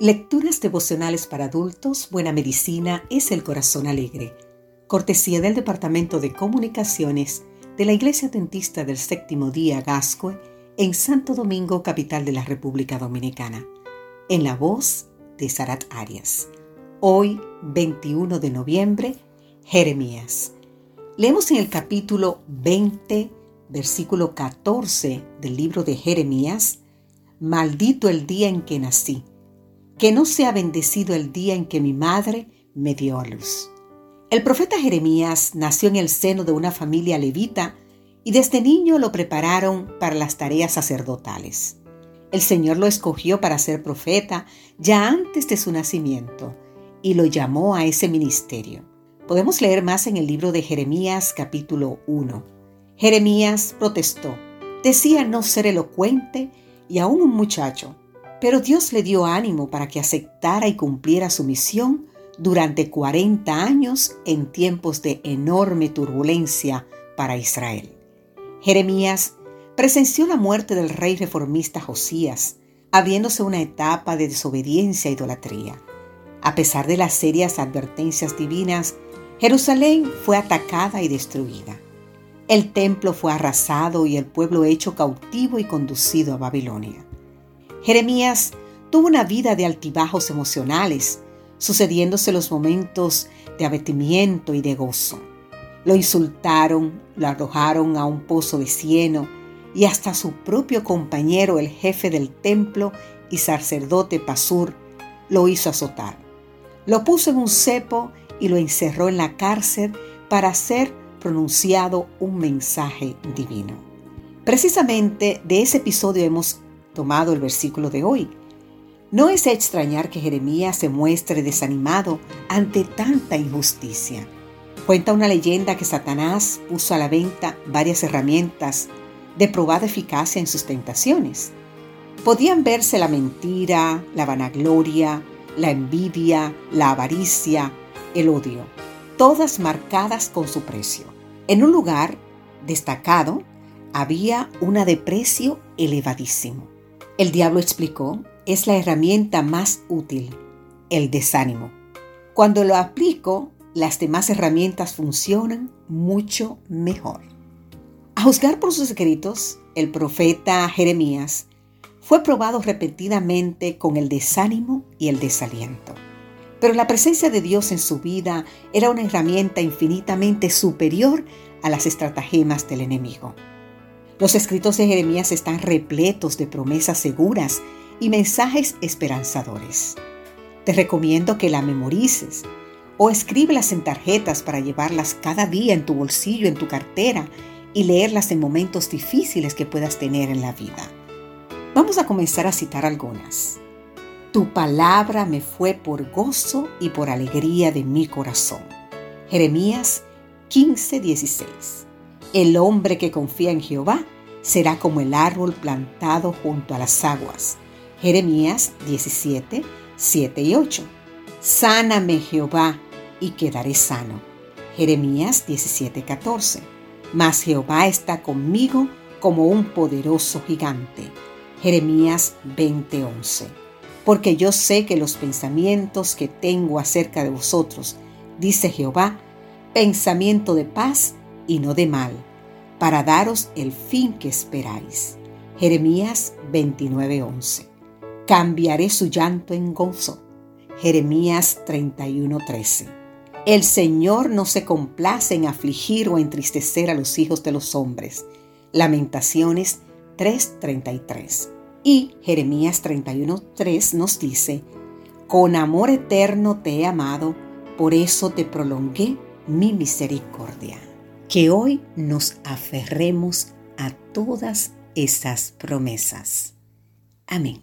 Lecturas devocionales para adultos, Buena Medicina es el Corazón Alegre. Cortesía del Departamento de Comunicaciones de la Iglesia Dentista del Séptimo Día Gascue en Santo Domingo, capital de la República Dominicana. En la voz de Sarat Arias. Hoy, 21 de noviembre, Jeremías. Leemos en el capítulo 20, versículo 14 del libro de Jeremías, Maldito el día en que nací, que no sea bendecido el día en que mi madre me dio a luz. El profeta Jeremías nació en el seno de una familia levita y desde niño lo prepararon para las tareas sacerdotales. El Señor lo escogió para ser profeta ya antes de su nacimiento y lo llamó a ese ministerio. Podemos leer más en el libro de Jeremías capítulo 1. Jeremías protestó. Decía no ser elocuente y aún un muchacho, pero Dios le dio ánimo para que aceptara y cumpliera su misión durante 40 años en tiempos de enorme turbulencia para Israel. Jeremías presenció la muerte del rey reformista Josías, abriéndose una etapa de desobediencia e idolatría. A pesar de las serias advertencias divinas, Jerusalén fue atacada y destruida. El templo fue arrasado y el pueblo hecho cautivo y conducido a Babilonia. Jeremías tuvo una vida de altibajos emocionales, sucediéndose los momentos de abatimiento y de gozo. Lo insultaron, lo arrojaron a un pozo de cieno y hasta su propio compañero, el jefe del templo y sacerdote Pasur, lo hizo azotar. Lo puso en un cepo y lo encerró en la cárcel para ser pronunciado un mensaje divino. Precisamente de ese episodio hemos tomado el versículo de hoy. No es extrañar que Jeremías se muestre desanimado ante tanta injusticia. Cuenta una leyenda que Satanás puso a la venta varias herramientas de probada eficacia en sus tentaciones. Podían verse la mentira, la vanagloria, la envidia, la avaricia, el odio todas marcadas con su precio. En un lugar destacado había una de precio elevadísimo. El diablo explicó, es la herramienta más útil, el desánimo. Cuando lo aplico, las demás herramientas funcionan mucho mejor. A juzgar por sus escritos, el profeta Jeremías fue probado repetidamente con el desánimo y el desaliento. Pero la presencia de Dios en su vida era una herramienta infinitamente superior a las estratagemas del enemigo. Los escritos de Jeremías están repletos de promesas seguras y mensajes esperanzadores. Te recomiendo que la memorices o escríbelas en tarjetas para llevarlas cada día en tu bolsillo, en tu cartera y leerlas en momentos difíciles que puedas tener en la vida. Vamos a comenzar a citar algunas. Tu palabra me fue por gozo y por alegría de mi corazón. Jeremías 15:16. El hombre que confía en Jehová será como el árbol plantado junto a las aguas. Jeremías 17, 7 y 8. Sáname Jehová y quedaré sano. Jeremías 17, 14. Mas Jehová está conmigo como un poderoso gigante. Jeremías 20, 11 porque yo sé que los pensamientos que tengo acerca de vosotros, dice Jehová, pensamiento de paz y no de mal, para daros el fin que esperáis. Jeremías 29:11. Cambiaré su llanto en gozo. Jeremías 31:13. El Señor no se complace en afligir o entristecer a los hijos de los hombres. Lamentaciones 3:33. Y Jeremías 31.3 nos dice, Con amor eterno te he amado, por eso te prolongué mi misericordia. Que hoy nos aferremos a todas esas promesas. Amén.